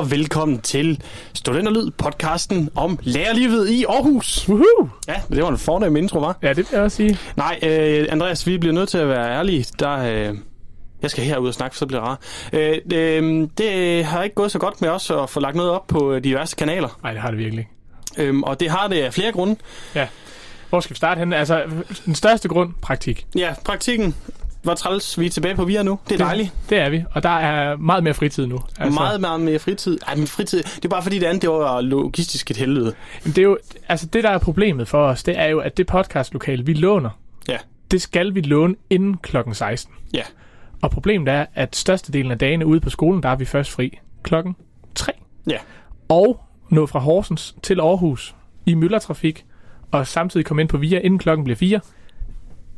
og velkommen til Studenterlyd, podcasten om lærerlivet i Aarhus. Woohoo! Ja, det var en fornem intro, var. Ja, det vil jeg også sige. Nej, øh, Andreas, vi bliver nødt til at være ærlige. Der, øh, jeg skal herud og snakke, så bliver det rart. Øh, øh, det har ikke gået så godt med os at få lagt noget op på diverse kanaler. Nej, det har det virkelig. Øh, og det har det af flere grunde. Ja. Hvor skal vi starte henne? Altså, den største grund, praktik. Ja, praktikken var træls. Vi er tilbage på VIA nu. Det er dejligt. Det, er vi, og der er meget mere fritid nu. Altså, meget, meget mere fritid. Ej, min fritid, det er bare fordi det andet, det var logistisk et helvede. Det er jo, altså det der er problemet for os, det er jo, at det podcastlokale, vi låner, Ja, det skal vi låne inden klokken 16. ja. Og problemet er, at størstedelen af dagene ude på skolen, der er vi først fri klokken 3. Ja, Og nå fra Horsens til Aarhus i myldertrafik, og samtidig komme ind på VIA, inden klokken bliver 4.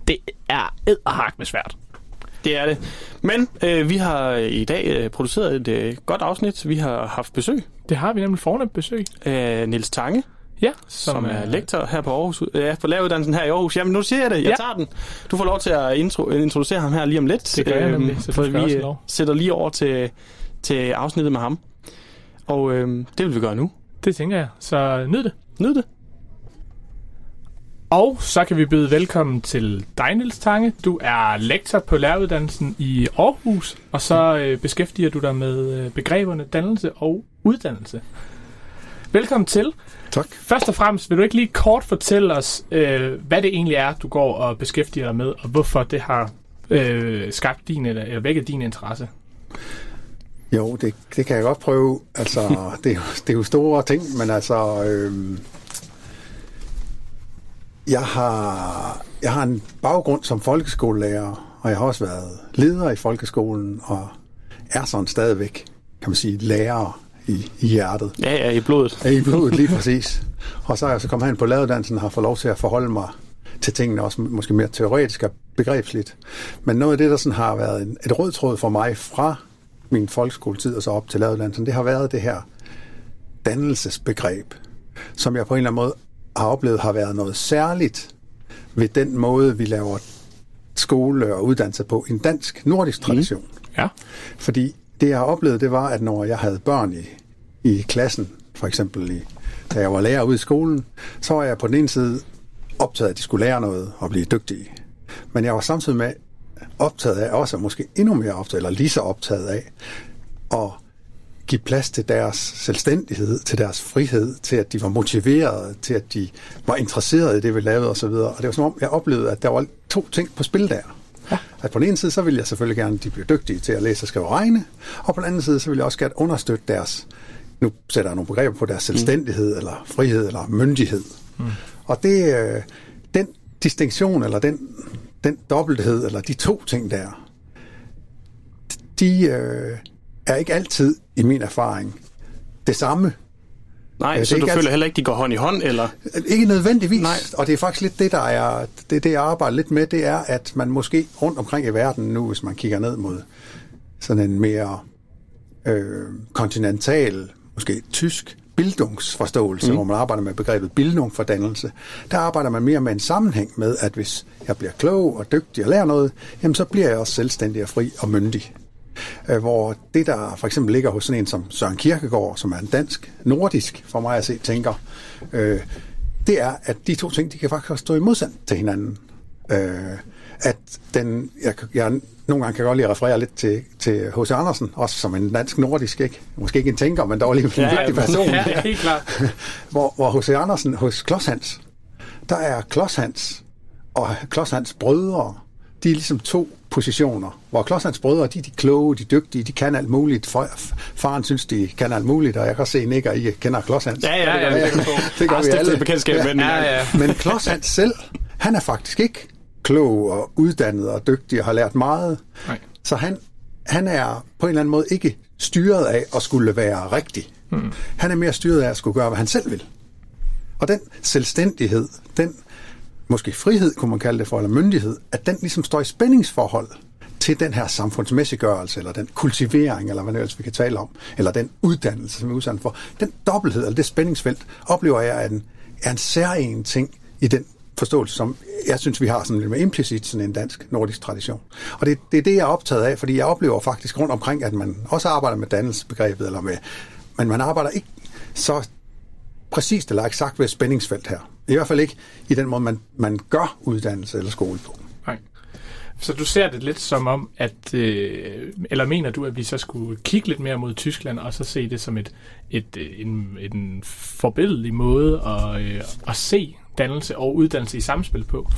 Det er edderhak med svært. det er det. Men øh, vi har i dag øh, produceret et øh, godt afsnit. Vi har haft besøg Det har vi nemlig fornemt besøg. af Niels Tange, Ja, som, som er lektor her på Aarhus, ja, på læreruddannelsen her i Aarhus. Jamen, nu siger jeg det. Jeg Ja. tager den. Du får lov til at intro, introducere ham her lige om lidt. Det gør jeg nemlig, Øhm, så for vi øh, sætter lige over til, til afsnittet med ham. Og øh, det vil vi gøre nu. Det tænker jeg. Så nyd det. Nyd det. Og så kan vi byde velkommen til dig, Niels Tange. Du er lektor på læreruddannelsen i Aarhus, og så øh, beskæftiger du dig med øh, begreberne dannelse og uddannelse. Velkommen til. Tak. Først og fremmest, vil du ikke lige kort fortælle os, øh, hvad det egentlig er, du går og beskæftiger dig med, og hvorfor det har øh, skabt din, eller, eller vækket din interesse? Jo, det, det kan jeg godt prøve. Altså, det, er jo- det er jo store ting, men altså... Øhm, jeg, har, jeg har en baggrund som folkeskolelærer, og jeg har også været leder i folkeskolen, og er sådan stadigvæk, kan man sige, lærer i, i hjertet. Ja, ja, i blodet. Ja, i blodet lige præcis. Og så er jeg så kommet hen på lavedansen og har fået lov til at forholde mig til tingene, også måske mere teoretisk og begrebsligt. Men noget af det, der sådan har været en, et rød tråd for mig fra min folkeskoletid og så op til lavedansen, det har været det her dannelsesbegreb, som jeg på en eller anden måde har oplevet har været noget særligt ved den måde, vi laver skole og uddannelse på i en dansk nordisk tradition. Ja. Fordi det, jeg har oplevet, det var, at når jeg havde børn i, i klassen, for eksempel i, da jeg var lærer ude i skolen, så var jeg på den ene side optaget af, at de skulle lære noget og blive dygtige. Men jeg var samtidig med optaget af, også måske endnu mere optaget, eller lige så optaget af, at give plads til deres selvstændighed, til deres frihed, til at de var motiverede, til at de var interesserede i det, vi lavede osv. Og det var som om, jeg oplevede, at der var to ting på spil der. Ja. At på den ene side, så ville jeg selvfølgelig gerne, at de blev dygtige til at læse og skrive og regne, og på den anden side, så ville jeg også gerne understøtte deres, nu sætter jeg nogle begreber på deres selvstændighed, mm. eller frihed, eller myndighed. Mm. Og det, øh, den distinktion, eller den, den dobbelthed, eller de to ting der, de øh, er ikke altid, i min erfaring, det samme. Nej, det så er du ikke føler altid- heller ikke, de går hånd i hånd, eller? Ikke nødvendigvis. Nej. Og det er faktisk lidt det, der er, det, det, jeg arbejder lidt med, det er, at man måske rundt omkring i verden nu, hvis man kigger ned mod sådan en mere øh, kontinental, måske tysk bildungsforståelse, mm. hvor man arbejder med begrebet bildung for dannelse, der arbejder man mere med en sammenhæng med, at hvis jeg bliver klog og dygtig og lærer noget, jamen så bliver jeg også selvstændig og fri og myndig. Øh, hvor det, der for eksempel ligger hos sådan en som Søren Kierkegaard, som er en dansk, nordisk, for mig at se, tænker, øh, det er, at de to ting, de kan faktisk stå i modsætning til hinanden. Øh, at den, jeg, jeg nogle gange kan jeg godt lide at referere lidt til, til H.C. Andersen, også som en dansk nordisk, ikke? Måske ikke en tænker, men dog alligevel en vigtig person. Ja, helt klart. hvor, hvor H.C. Andersen hos Klodshans, der er Klodshans og Klodshans brødre, de er ligesom to positioner, hvor Klodshans brødre, de er de kloge, de dygtige, de kan alt muligt. Far- Faren synes, de kan alt muligt, og jeg kan se, Nick og I kender Klodshans. Ja, ja, det gør vi. det gør vi alle. bekendtskab med den Ja, engang. ja. Men Klodshans selv, han er faktisk ikke klog og uddannet og dygtig og har lært meget. Nej. Så han, han er på en eller anden måde ikke styret af at skulle være rigtig. Mm. Han er mere styret af at skulle gøre, hvad han selv vil. Og den selvstændighed, den måske frihed, kunne man kalde det for, eller myndighed, at den ligesom står i spændingsforhold til den her samfundsmæssiggørelse, eller den kultivering, eller hvad ellers vi kan tale om, eller den uddannelse, som vi er for. Den dobbelthed, eller det spændingsfelt, oplever jeg er en, er en særlig ting i den forståelse, som jeg synes, vi har sådan lidt mere implicit sådan en dansk nordisk tradition. Og det, det er det, jeg er optaget af, fordi jeg oplever faktisk rundt omkring, at man også arbejder med dannelsesbegrebet, eller med men man arbejder ikke så præcist eller eksakt ved et spændingsfelt her. I hvert fald ikke i den måde, man, man gør uddannelse eller skole på. Nej. Så du ser det lidt som om, at, øh, eller mener du, at vi så skulle kigge lidt mere mod Tyskland, og så se det som et, et, øh, en, en forbilledelig måde at, øh, at se dannelse og uddannelse i samspil på?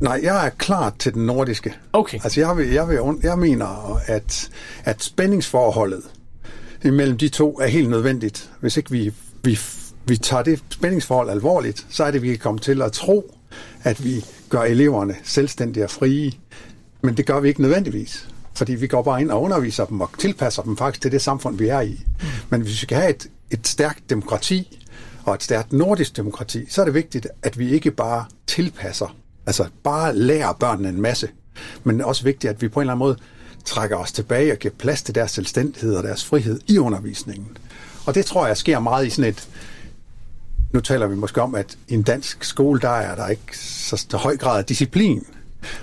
Nej, jeg er klar til den nordiske. Okay. Altså, jeg, vil, jeg, vil, jeg mener, at, at spændingsforholdet imellem de to er helt nødvendigt. Hvis ikke vi, vi, vi tager det spændingsforhold alvorligt, så er det, vi kan komme til at tro, at vi gør eleverne selvstændige og frie. Men det gør vi ikke nødvendigvis. Fordi vi går bare ind og underviser dem og tilpasser dem faktisk til det samfund, vi er i. Mm. Men hvis vi skal have et, et stærkt demokrati og et stærkt nordisk demokrati, så er det vigtigt, at vi ikke bare tilpasser, altså bare lærer børnene en masse, men også vigtigt, at vi på en eller anden måde trækker os tilbage og giver plads til deres selvstændighed og deres frihed i undervisningen. Og det tror jeg sker meget i sådan et, nu taler vi måske om, at i en dansk skole, der er der ikke så, høj grad af disciplin.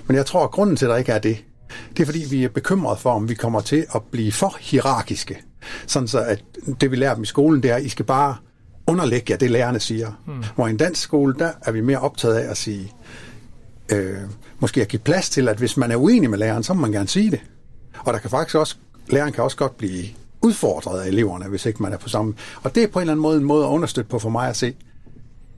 Men jeg tror, at grunden til, at der ikke er det, det er fordi, vi er bekymrede for, om vi kommer til at blive for hierarkiske. Sådan så, at det vi lærer dem i skolen, det er, at I skal bare underlægge jer det, lærerne siger. Mm. Hvor i en dansk skole, der er vi mere optaget af at sige, øh, måske at give plads til, at hvis man er uenig med læreren, så må man gerne sige det. Og der kan faktisk også, læreren kan også godt blive udfordret af eleverne, hvis ikke man er på samme. Og det er på en eller anden måde en måde at understøtte på for mig at se,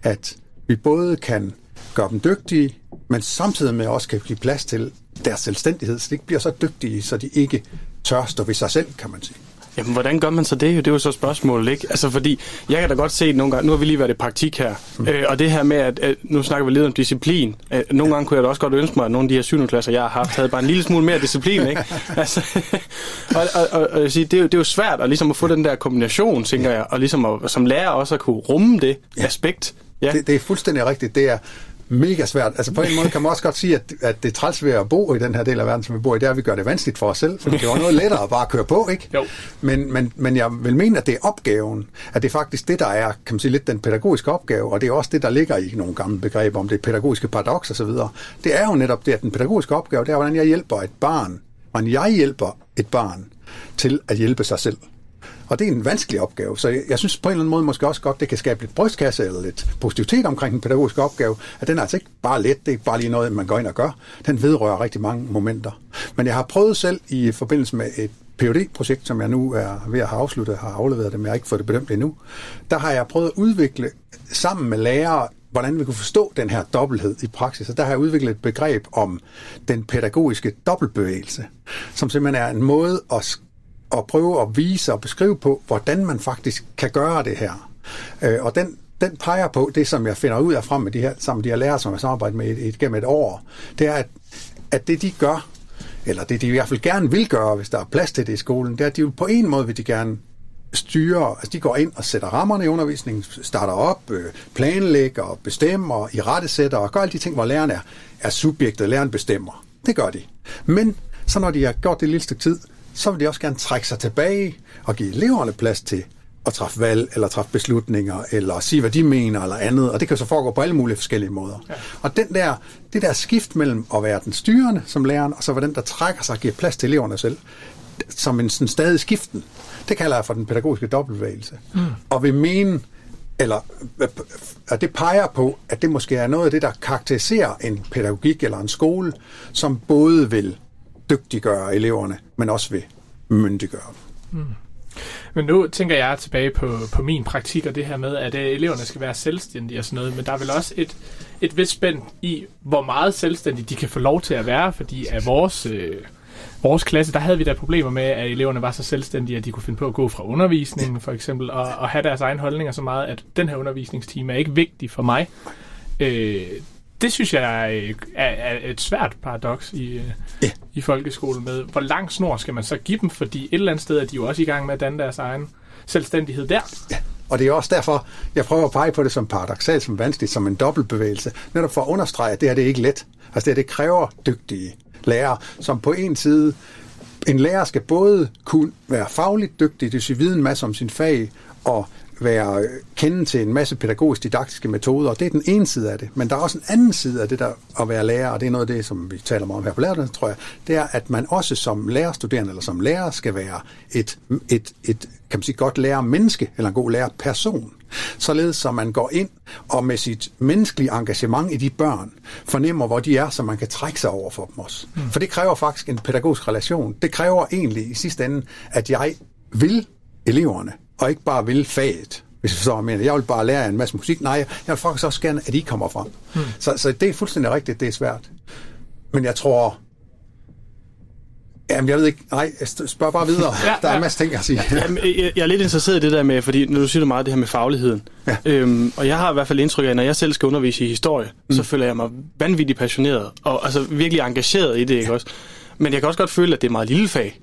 at vi både kan gøre dem dygtige, men samtidig med også kan give plads til deres selvstændighed, så de ikke bliver så dygtige, så de ikke tør stå ved sig selv, kan man sige. Jamen, hvordan gør man så det? Det er jo så spørgsmålet, ikke? Altså, fordi jeg kan da godt se nogle gange, nu har vi lige været i praktik her, mm. øh, og det her med, at, at nu snakker vi lidt om disciplin. Øh, nogle gange kunne jeg da også godt ønske mig, at nogle af de her syvende klasser, jeg har haft, havde bare en lille smule mere disciplin, ikke? altså, og, og, og, og sige, det, er jo, det er jo svært at, ligesom at få den der kombination, tænker jeg, og ligesom at, som lærer også at kunne rumme det ja. aspekt. Ja. Det, det er fuldstændig rigtigt. Det er, mega svært. Altså på en måde kan man også godt sige, at, at det er træls ved at bo i den her del af verden, som vi bor i, det er, at vi gør det vanskeligt for os selv, for det var noget lettere at bare køre på, ikke? Jo. Men, men, men jeg vil mene, at det er opgaven, at det er faktisk det, der er, kan man sige, lidt den pædagogiske opgave, og det er også det, der ligger i nogle gamle begreber om det pædagogiske paradoks osv. Det er jo netop det, at den pædagogiske opgave, det er, hvordan jeg hjælper et barn, hvordan jeg hjælper et barn til at hjælpe sig selv. Og det er en vanskelig opgave, så jeg, jeg synes på en eller anden måde måske også godt, det kan skabe lidt brystkasse eller lidt positivitet omkring den pædagogiske opgave, at den er altså ikke bare let, det er ikke bare lige noget, man går ind og gør. Den vedrører rigtig mange momenter. Men jeg har prøvet selv i forbindelse med et phd projekt som jeg nu er ved at have afsluttet, har afleveret det, men jeg har ikke fået det bedømt endnu, der har jeg prøvet at udvikle sammen med lærere hvordan vi kunne forstå den her dobbelthed i praksis. Og der har jeg udviklet et begreb om den pædagogiske dobbeltbevægelse, som simpelthen er en måde at at prøve at vise og beskrive på, hvordan man faktisk kan gøre det her. Øh, og den, den peger på det, som jeg finder ud af frem med de her, sammen med de her lærere, som jeg samarbejder med et, et, gennem et år, det er, at, at det de gør, eller det de i hvert fald gerne vil gøre, hvis der er plads til det i skolen, det er, at de på en måde vil de gerne styre, altså de går ind og sætter rammerne i undervisningen, starter op, øh, planlægger, bestemmer, i rettesætter og gør alle de ting, hvor læreren er, er subjektet, læreren bestemmer. Det gør de. Men så når de har gjort det et lille stykke tid, så vil de også gerne trække sig tilbage og give eleverne plads til at træffe valg, eller træffe beslutninger, eller sige, hvad de mener, eller andet. Og det kan så foregå på alle mulige forskellige måder. Ja. Og den der, det der skift mellem at være den styrende som læreren, og så være den, der trækker sig og giver plads til eleverne selv, som en sådan stadig skiften, det kalder jeg for den pædagogiske dobbeltbevægelse. Mm. Og vil mene, eller at det peger på, at det måske er noget af det, der karakteriserer en pædagogik eller en skole, som både vil dygtiggøre eleverne, men også ved myndiggøre dem. Mm. Men nu tænker jeg tilbage på, på min praktik og det her med, at øh, eleverne skal være selvstændige og sådan noget, men der er vel også et, et vist spænd i, hvor meget selvstændige de kan få lov til at være, fordi af vores, øh, vores klasse, der havde vi da problemer med, at eleverne var så selvstændige, at de kunne finde på at gå fra undervisningen for eksempel, og, og have deres egen holdninger så meget, at den her undervisningstime er ikke vigtig for mig. Øh, det synes jeg er, er, er et svært paradoks i, ja. i folkeskolen med, hvor lang snor skal man så give dem, fordi et eller andet sted er de jo også i gang med at danne deres egen selvstændighed der. Ja. Og det er også derfor, jeg prøver at pege på det som paradoxalt, som vanskeligt, som en dobbeltbevægelse. Netop for at understrege, at det her det er ikke let. Altså det, her, det kræver dygtige lærere, som på en side, en lærer skal både kunne være fagligt dygtig, det vil sige vide en masse om sin fag, og være kende til en masse pædagogisk didaktiske metoder, og det er den ene side af det. Men der er også en anden side af det der at være lærer, og det er noget af det, som vi taler om her på lærerne, tror jeg, det er, at man også som lærerstuderende eller som lærer skal være et, et, et kan man sige, godt lærer menneske eller en god lærer person. Således så man går ind og med sit menneskelige engagement i de børn fornemmer, hvor de er, så man kan trække sig over for dem også. Mm. For det kræver faktisk en pædagogisk relation. Det kræver egentlig i sidste ende, at jeg vil eleverne, og ikke bare vil faget hvis jeg forstår, hvad jeg vil bare lære en masse musik. Nej, jeg vil faktisk også gerne, at I kommer frem. Mm. Så, så det er fuldstændig rigtigt, det er svært. Men jeg tror, Jamen, jeg ved ikke. Nej, jeg spørger bare videre. ja, der er en masse ting at sige. Jamen, jeg, jeg er lidt interesseret i det der med, fordi når du siger meget det her med fagligheden. Ja. Øhm, og jeg har i hvert fald indtryk af, at når jeg selv skal undervise i historie, mm. så føler jeg mig vanvittigt passioneret, og altså virkelig engageret i det, ikke ja. også? Men jeg kan også godt føle, at det er et meget lille fag.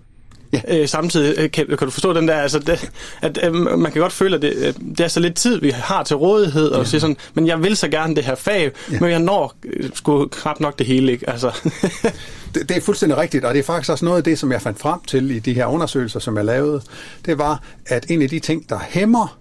Ja. Øh, samtidig øh, kan, kan du forstå den der, altså det, at øh, man kan godt føle, at det, øh, det er så lidt tid, vi har til rådighed, og ja. sådan, men jeg vil så gerne det her fag, ja. men jeg når øh, sgu knap nok det hele, ikke? Altså. det, det er fuldstændig rigtigt, og det er faktisk også noget af det, som jeg fandt frem til i de her undersøgelser, som jeg lavede, det var, at en af de ting, der hæmmer,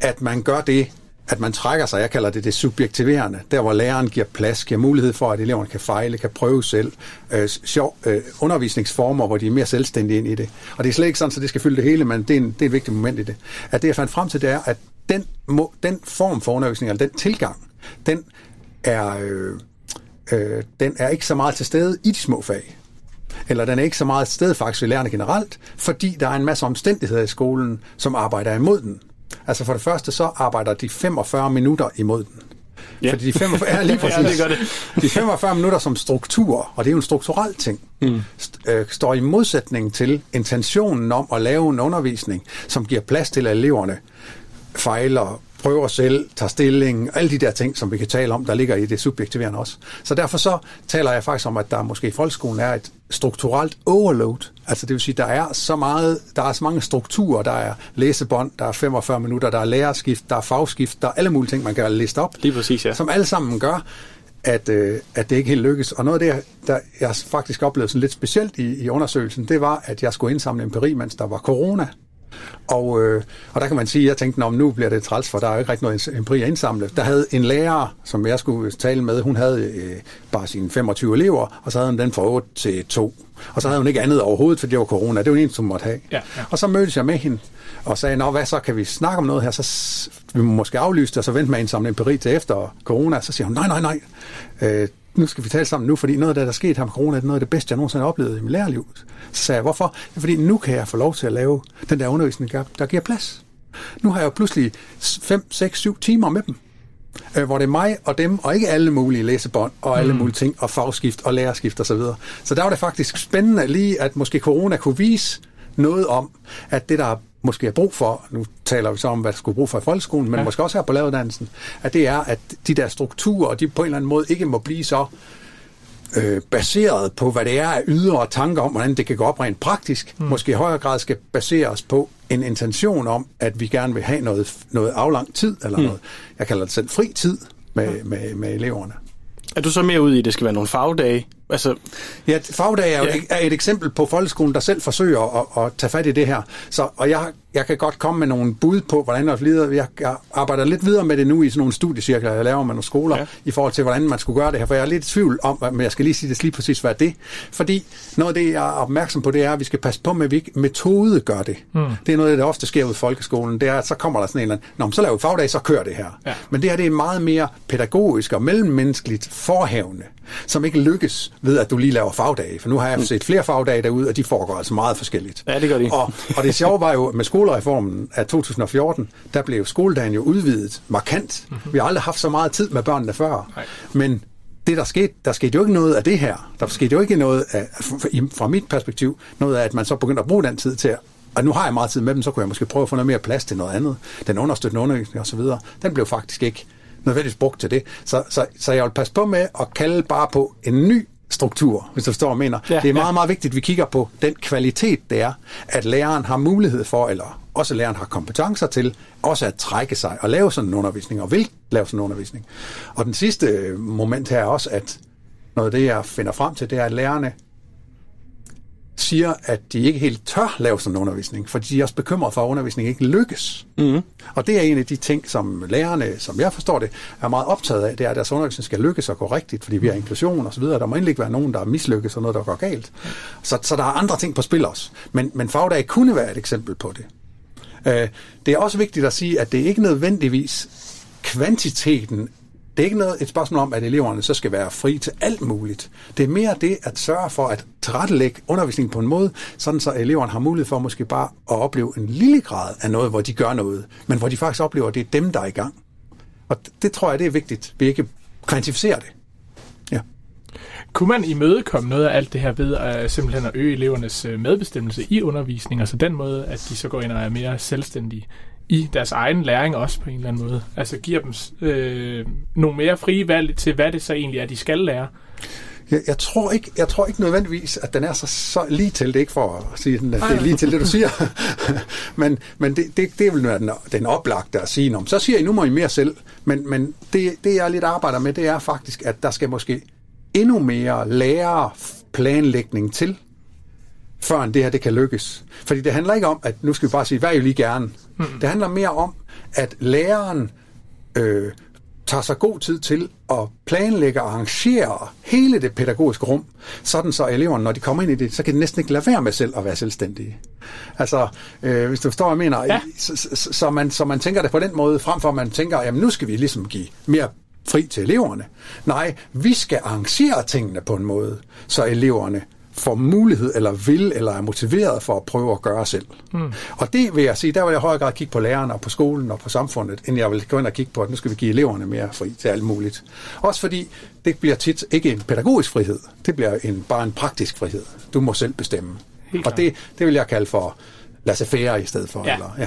at man gør det, at man trækker sig, jeg kalder det det subjektiverende, der hvor læreren giver plads, giver mulighed for, at eleverne kan fejle, kan prøve selv, øh, sjov, øh, undervisningsformer, hvor de er mere selvstændige ind i det. Og det er slet ikke sådan, så det skal fylde det hele, men det er, en, det er et vigtigt moment i det. At det, jeg fandt frem til, det er, at den, må, den form for undervisning, eller den tilgang, den er, øh, øh, den er ikke så meget til stede i de små fag eller den er ikke så meget til stede faktisk ved lærerne generelt, fordi der er en masse omstændigheder i skolen, som arbejder imod den. Altså for det første, så arbejder de 45 minutter imod den. Ja. Fordi de 45, ja, lige præcis. ja, det gør det. de 45 minutter som struktur, og det er jo en strukturel ting, mm. st- øh, står i modsætning til intentionen om at lave en undervisning, som giver plads til, at eleverne fejler, prøver selv, tager stilling, alle de der ting, som vi kan tale om, der ligger i det subjektiverende også. Så derfor så taler jeg faktisk om, at der måske i folkeskolen er et strukturelt overload. Altså det vil sige, der er så meget, der er så mange strukturer, der er læsebånd, der er 45 minutter, der er lærerskift, der er fagskift, der er alle mulige ting, man kan liste op. Lige præcis, ja. Som alle sammen gør, at, øh, at det ikke helt lykkes. Og noget af det, der jeg faktisk oplevede sådan lidt specielt i, i undersøgelsen, det var, at jeg skulle indsamle empiri, mens der var corona. Og, øh, og der kan man sige, at jeg tænkte, at nu bliver det træls, for der er jo ikke rigtig noget empiri at indsamle. Der havde en lærer, som jeg skulle tale med, hun havde øh, bare sine 25 elever, og så havde hun den fra 8 til 2. Og så havde hun ikke andet overhovedet, for det var corona. Det var en, som måtte have. Ja, ja. Og så mødtes jeg med hende, og sagde, nå hvad så, kan vi snakke om noget her? Så vi må måske aflyse det, og så vente med at indsamle empiri til efter corona. Så siger hun, nej, nej, nej. Øh, nu skal vi tale sammen nu, fordi noget af det, der er sket her med corona, er noget af det bedste, jeg nogensinde har oplevet i mit lærerliv. Så sagde jeg, hvorfor? Ja, fordi nu kan jeg få lov til at lave den der undervisning, der giver plads. Nu har jeg jo pludselig 5, 6, 7 timer med dem, øh, hvor det er mig og dem, og ikke alle mulige læsebånd, og alle mm. mulige ting, og fagskift og lærerskift osv. Så, videre. så der var det faktisk spændende lige, at måske corona kunne vise noget om, at det, der måske er brug for, nu taler vi så om, hvad der skulle brug for i folkeskolen, men ja. måske også her på lavedansen, at det er, at de der strukturer, de på en eller anden måde ikke må blive så øh, baseret på, hvad det er af ydre tanker om, hvordan det kan gå op rent praktisk, mm. måske i højere grad skal baseres på en intention om, at vi gerne vil have noget, noget aflang tid, eller mm. noget, jeg kalder det selv fri tid med, med, med eleverne. Er du så mere ude i, at det skal være nogle fagdage? Altså, ja, fagdage er ja. et, er et eksempel på folkeskolen, der selv forsøger at, at tage fat i det her. Så, og jeg, jeg kan godt komme med nogle bud på, hvordan jeg. Jeg, jeg arbejder lidt videre med det nu i sådan nogle studiecirkler, jeg laver med nogle skoler, ja. i forhold til, hvordan man skulle gøre det her. For jeg er lidt i tvivl om, men jeg skal lige sige det lige præcis, hvad er det. Fordi noget af det, jeg er opmærksom på, det er, at vi skal passe på med, at vi ikke metode gør det. Mm. Det er noget der ofte sker ud i folkeskolen. Det er, at så kommer der sådan en eller anden, Nå, så laver vi fagdag, så kører det her. Ja. Men det her, det er meget mere pædagogisk og mellemmenneskeligt forhævende, som ikke lykkes ved, at du lige laver fagdage. For nu har jeg mm. set flere fagdage derude, og de foregår altså meget forskelligt. Ja, det gør de. Og, og det sjove var jo, med skolereformen af 2014, der blev skoledagen jo udvidet markant. Mm-hmm. Vi har aldrig haft så meget tid med børnene før. Nej. Men det der skete, der skete jo ikke noget af det her. Der skete jo ikke noget af, fra mit perspektiv, noget af, at man så begyndte at bruge den tid til og nu har jeg meget tid med dem, så kunne jeg måske prøve at få noget mere plads til noget andet. Den understøttende undervisning osv., den blev faktisk ikke nødvendigvis brugt til det. Så, så, så jeg vil passe på med at kalde bare på en ny struktur, hvis du forstår, hvad mener. Ja, det er meget, ja. meget vigtigt, at vi kigger på den kvalitet, det er, at læreren har mulighed for, eller også læreren har kompetencer til, også at trække sig og lave sådan en undervisning, og vil lave sådan en undervisning. Og den sidste moment her er også, at noget af det, jeg finder frem til, det er, at lærerne siger, at de ikke helt tør lave sådan en undervisning, fordi de er også bekymrede for, at undervisningen ikke lykkes. Mm. Og det er en af de ting, som lærerne, som jeg forstår det, er meget optaget af, det er, at deres undervisning skal lykkes og gå rigtigt, fordi vi har inklusion og så videre. Der må endelig ikke være nogen, der mislykkes og noget, der går galt. Så, så der er andre ting på spil også. Men, men fagdag kunne være et eksempel på det. Øh, det er også vigtigt at sige, at det ikke nødvendigvis kvantiteten det er ikke noget, et spørgsmål om, at eleverne så skal være fri til alt muligt. Det er mere det at sørge for at tilrettelægge undervisningen på en måde, sådan så eleverne har mulighed for måske bare at opleve en lille grad af noget, hvor de gør noget, men hvor de faktisk oplever, at det er dem, der er i gang. Og det tror jeg, det er vigtigt, vi ikke kvantificerer det. Ja. Kunne man imødekomme noget af alt det her ved at simpelthen at øge elevernes øh, medbestemmelse i undervisning, altså den måde, at de så går ind og er mere selvstændige i deres egen læring også på en eller anden måde? Altså giver dem øh, nogle mere frie valg til, hvad det så egentlig er, de skal lære? Jeg, jeg, tror ikke, jeg tror ikke nødvendigvis, at den er så, så lige til. Det ikke for at sige, at det er lige til det, du siger. men men det, det, det vil være den, den oplagte at sige. Om. Så siger I, nu må I mere selv. Men, men det, det, jeg lidt arbejder med, det er faktisk, at der skal måske endnu mere lærerplanlægning til, før det her det kan lykkes. Fordi det handler ikke om, at nu skal vi bare sige, hvad I lige gerne. Mm. Det handler mere om, at læreren øh, tager sig god tid til at planlægge og arrangere hele det pædagogiske rum, sådan så eleverne, når de kommer ind i det, så kan de næsten ikke lade være med selv at være selvstændige. Altså, øh, hvis du forstår, hvad jeg mener, ja. så, så, så, man, så man tænker det på den måde, frem for at man tænker, jamen nu skal vi ligesom give mere fri til eleverne. Nej, vi skal arrangere tingene på en måde, så eleverne får mulighed, eller vil, eller er motiveret for at prøve at gøre selv. Mm. Og det vil jeg sige, der vil jeg i højere grad kigge på lærerne og på skolen og på samfundet, end jeg vil gå ind og kigge på, at nu skal vi give eleverne mere fri til alt muligt. Også fordi det bliver tit ikke en pædagogisk frihed, det bliver en, bare en praktisk frihed. Du må selv bestemme. Helt og det, det vil jeg kalde for laissez-faire i stedet for. Ja. Eller, ja.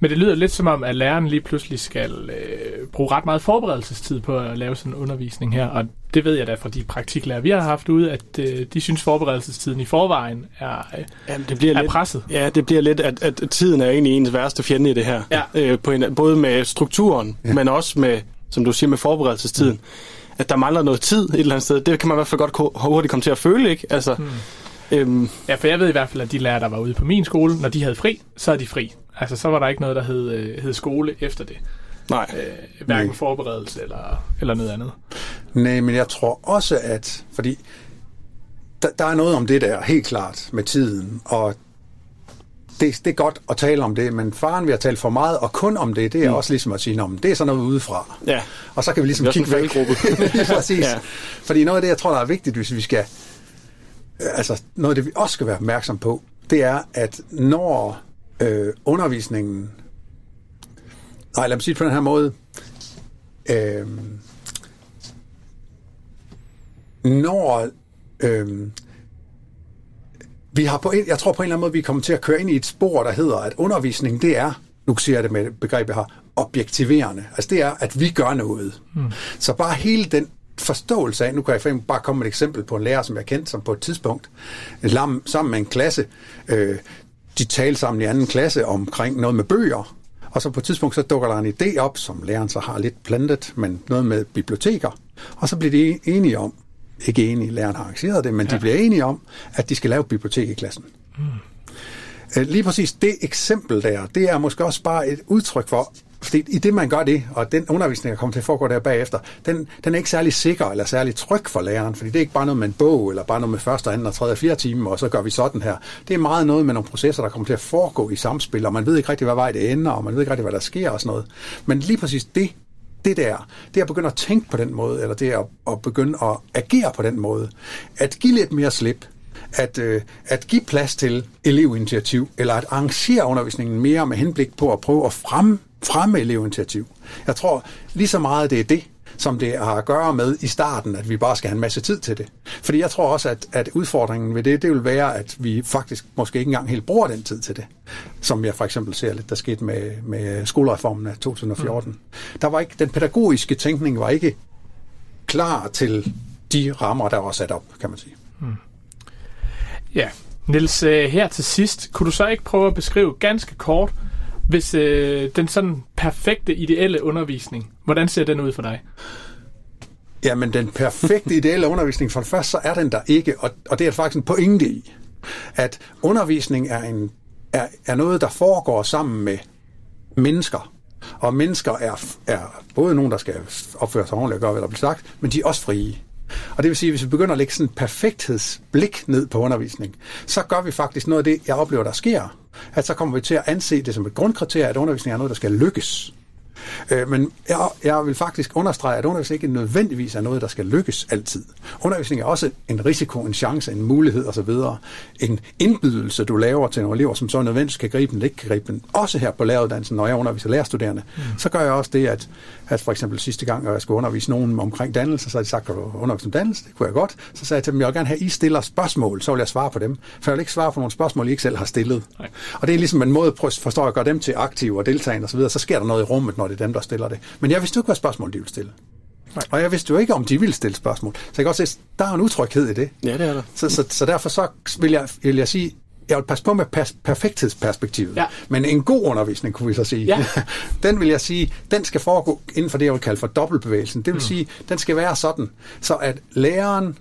Men det lyder lidt som om, at læreren lige pludselig skal øh, bruge ret meget forberedelsestid på at lave sådan en undervisning her. Og det ved jeg da fra de praktiklærer, vi har haft ude, at øh, de synes, forberedelsestiden i forvejen er, øh, ja, det bliver er lidt, presset. Ja, det bliver lidt, at, at tiden er egentlig ens værste fjende i det her. Ja. Øh, på en, både med strukturen, ja. men også med, som du siger, med forberedelsestiden. Mm. At der mangler noget tid et eller andet sted. Det kan man i hvert fald godt hurtigt komme til at føle, ikke? Altså, mm. Øhm, ja, for jeg ved i hvert fald, at de lærere, der var ude på min skole, når de havde fri, så er de fri. Altså, så var der ikke noget, der hed, øh, hed skole efter det. Nej. Øh, hverken Nej. forberedelse eller, eller noget andet. Nej, men jeg tror også, at... Fordi der, der er noget om det der, helt klart, med tiden. Og det, det er godt at tale om det, men faren vil at tale for meget, og kun om det, det er mm. også ligesom at sige, om det er sådan noget udefra. Ja. Og så kan vi ligesom kigge væk. Præcis. ja. Fordi noget af det, jeg tror, der er vigtigt, hvis vi skal... Altså, noget af det, vi også skal være opmærksom på, det er, at når øh, undervisningen... Nej, lad mig sige det på den her måde. Øh, når øh, vi har på en, jeg tror på en eller anden måde, vi kommer til at køre ind i et spor, der hedder, at undervisning, det er, nu siger jeg det med begrebet her, objektiverende. Altså det er, at vi gør noget. Mm. Så bare hele den forståelse af, nu kan jeg bare komme med et eksempel på en lærer, som jeg kendt, som på et tidspunkt, sammen med en klasse, øh, de talte sammen i anden klasse omkring noget med bøger, og så på et tidspunkt så dukker der en idé op, som læreren så har lidt plantet, men noget med biblioteker. Og så bliver de enige om, ikke enige, læreren har arrangeret det, men ja. de bliver enige om, at de skal lave bibliotek i klassen. Mm. Lige præcis det eksempel der, det er måske også bare et udtryk for, fordi i det, man gør det, og den undervisning, der kommer til at foregå der bagefter, den, den er ikke særlig sikker eller særlig tryg for læreren, fordi det er ikke bare noget med en bog, eller bare noget med første, anden og tredje og fjerde time, og så gør vi sådan her. Det er meget noget med nogle processer, der kommer til at foregå i samspil, og man ved ikke rigtig, hvad vej det ender, og man ved ikke rigtig, hvad der sker og sådan noget. Men lige præcis det, det der, det at begynde at tænke på den måde, eller det at, at begynde at agere på den måde. At give lidt mere slip, at, øh, at give plads til elevinitiativ, eller at arrangere undervisningen mere med henblik på at prøve at fremme, fremme elevinitiativ. Jeg tror lige så meget, det er det, som det har at gøre med i starten, at vi bare skal have en masse tid til det. Fordi jeg tror også, at, at udfordringen ved det, det vil være, at vi faktisk måske ikke engang helt bruger den tid til det. Som jeg for eksempel ser lidt, der skete med, med skolereformen af 2014. Mm. Der var ikke, den pædagogiske tænkning var ikke klar til de rammer, der var sat op, kan man sige. Mm. Ja, Nils, øh, her til sidst, kunne du så ikke prøve at beskrive ganske kort, hvis øh, den sådan perfekte, ideelle undervisning, hvordan ser den ud for dig? Jamen, den perfekte, ideelle undervisning, for det første, så er den der ikke, og, og det er faktisk en pointe i. at undervisning er, en, er, er noget, der foregår sammen med mennesker. Og mennesker er, er både nogen, der skal opføre sig ordentligt og gøre, hvad der bliver sagt, men de er også frie. Og det vil sige, at hvis vi begynder at lægge sådan et perfekthedsblik ned på undervisning, så gør vi faktisk noget af det, jeg oplever, der sker. At så kommer vi til at anse det som et grundkriterie, at undervisning er noget, der skal lykkes. Øh, men jeg, jeg vil faktisk understrege, at undervisning ikke nødvendigvis er noget, der skal lykkes altid. Undervisning er også en risiko, en chance, en mulighed osv. En indbydelse, du laver til nogle elever, som så nødvendigvis kan gribe den, ikke kan gribe den. Også her på læreruddannelsen, når jeg underviser lærerstuderende, mm. så gør jeg også det, at, at for eksempel sidste gang, når jeg skulle undervise nogen omkring dannelse, så har de sagt, at du undervise om dannelse? Det kunne jeg godt. Så sagde jeg til dem, jeg vil gerne have, at I stiller spørgsmål, så vil jeg svare på dem. For jeg vil ikke svare på nogle spørgsmål, I ikke selv har stillet. Nej. Og det er ligesom en måde, forstår jeg, at gøre dem til aktive og deltagende osv., så, så sker der noget i rummet, når det er dem, der stiller det. Men jeg vidste jo ikke, hvad spørgsmål de ville stille. Nej. Og jeg vidste jo ikke, om de ville stille spørgsmål. Så jeg kan også se, der er en utryghed i det. Ja, det er der. Så, så, så derfor så vil jeg, vil jeg sige, jeg vil passe på med pers- perfekthedsperspektivet. Ja. Men en god undervisning, kunne vi så sige. Ja. den vil jeg sige, den skal foregå inden for det, jeg vil kalde for dobbeltbevægelsen. Det vil mm. sige, den skal være sådan, så at læreren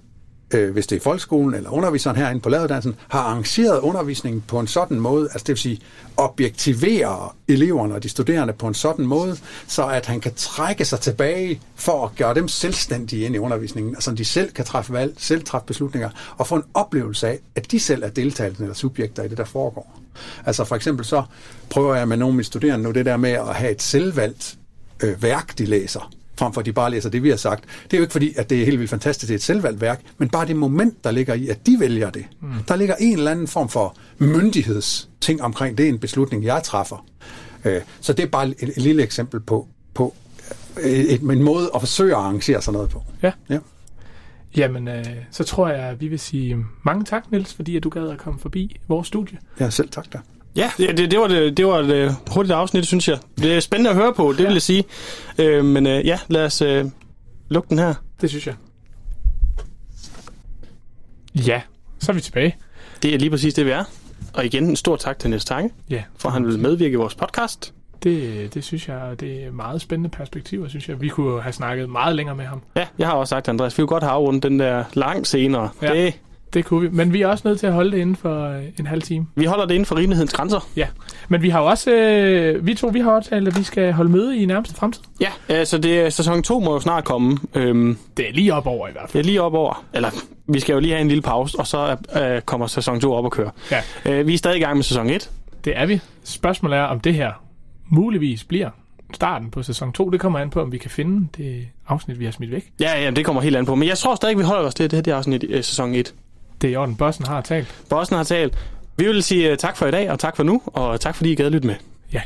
øh, hvis det er folkeskolen eller underviseren herinde på lavedansen, har arrangeret undervisningen på en sådan måde, altså det vil sige objektivere eleverne og de studerende på en sådan måde, så at han kan trække sig tilbage for at gøre dem selvstændige ind i undervisningen, altså de selv kan træffe valg, selv træffe beslutninger, og få en oplevelse af, at de selv er deltagende eller subjekter i det, der foregår. Altså for eksempel så prøver jeg med nogle af mine studerende nu det der med at have et selvvalgt øh, værk, de læser frem for at de bare læser det, vi har sagt. Det er jo ikke fordi, at det er helt vildt fantastisk, det er et selvvalgt værk, men bare det moment, der ligger i, at de vælger det. Mm. Der ligger en eller anden form for myndighedsting omkring det, en beslutning, jeg træffer. Øh, så det er bare et, et lille eksempel på, på øh, et, en måde at forsøge at arrangere sig noget på. Ja. ja. Jamen, øh, så tror jeg, at vi vil sige mange tak, Niels, fordi at du gad at komme forbi vores studie. Ja, selv tak da. Ja, det, det, det, var, det, det var et hurtigt afsnit, synes jeg. Det er spændende at høre på, det ja. vil jeg sige. Øh, men øh, ja, lad os øh, lukke den her. Det synes jeg. Ja, så er vi tilbage. Det er lige præcis det, vi er. Og igen, en stor tak til Niels Tange, ja, for at han vil medvirke i vores podcast. Det, det synes jeg, det er meget spændende perspektiver, synes jeg. Vi kunne have snakket meget længere med ham. Ja, jeg har også sagt, Andreas, vi kunne godt have afrundet den der lang senere. Ja. Det det kunne vi. Men vi er også nødt til at holde det inden for øh, en halv time. Vi holder det inden for rimelighedens grænser. Ja. Men vi har også, øh, vi to, vi har aftalt, at vi skal holde møde i nærmeste fremtid. Ja, altså det, sæson 2 må jo snart komme. Øhm, det er lige op over i hvert fald. Det er lige op over. Eller vi skal jo lige have en lille pause, og så øh, kommer sæson 2 op og køre. Ja. Øh, vi er stadig i gang med sæson 1. Det er vi. Spørgsmålet er, om det her muligvis bliver starten på sæson 2. Det kommer an på, om vi kan finde det afsnit, vi har smidt væk. Ja, ja, det kommer helt an på. Men jeg tror stadig, vi holder os til det her det afsnit i sæson 1. Det er i orden. Bossen har talt. Bossen har talt. Vi vil sige uh, tak for i dag, og tak for nu, og tak fordi I gad lytte med. Ja.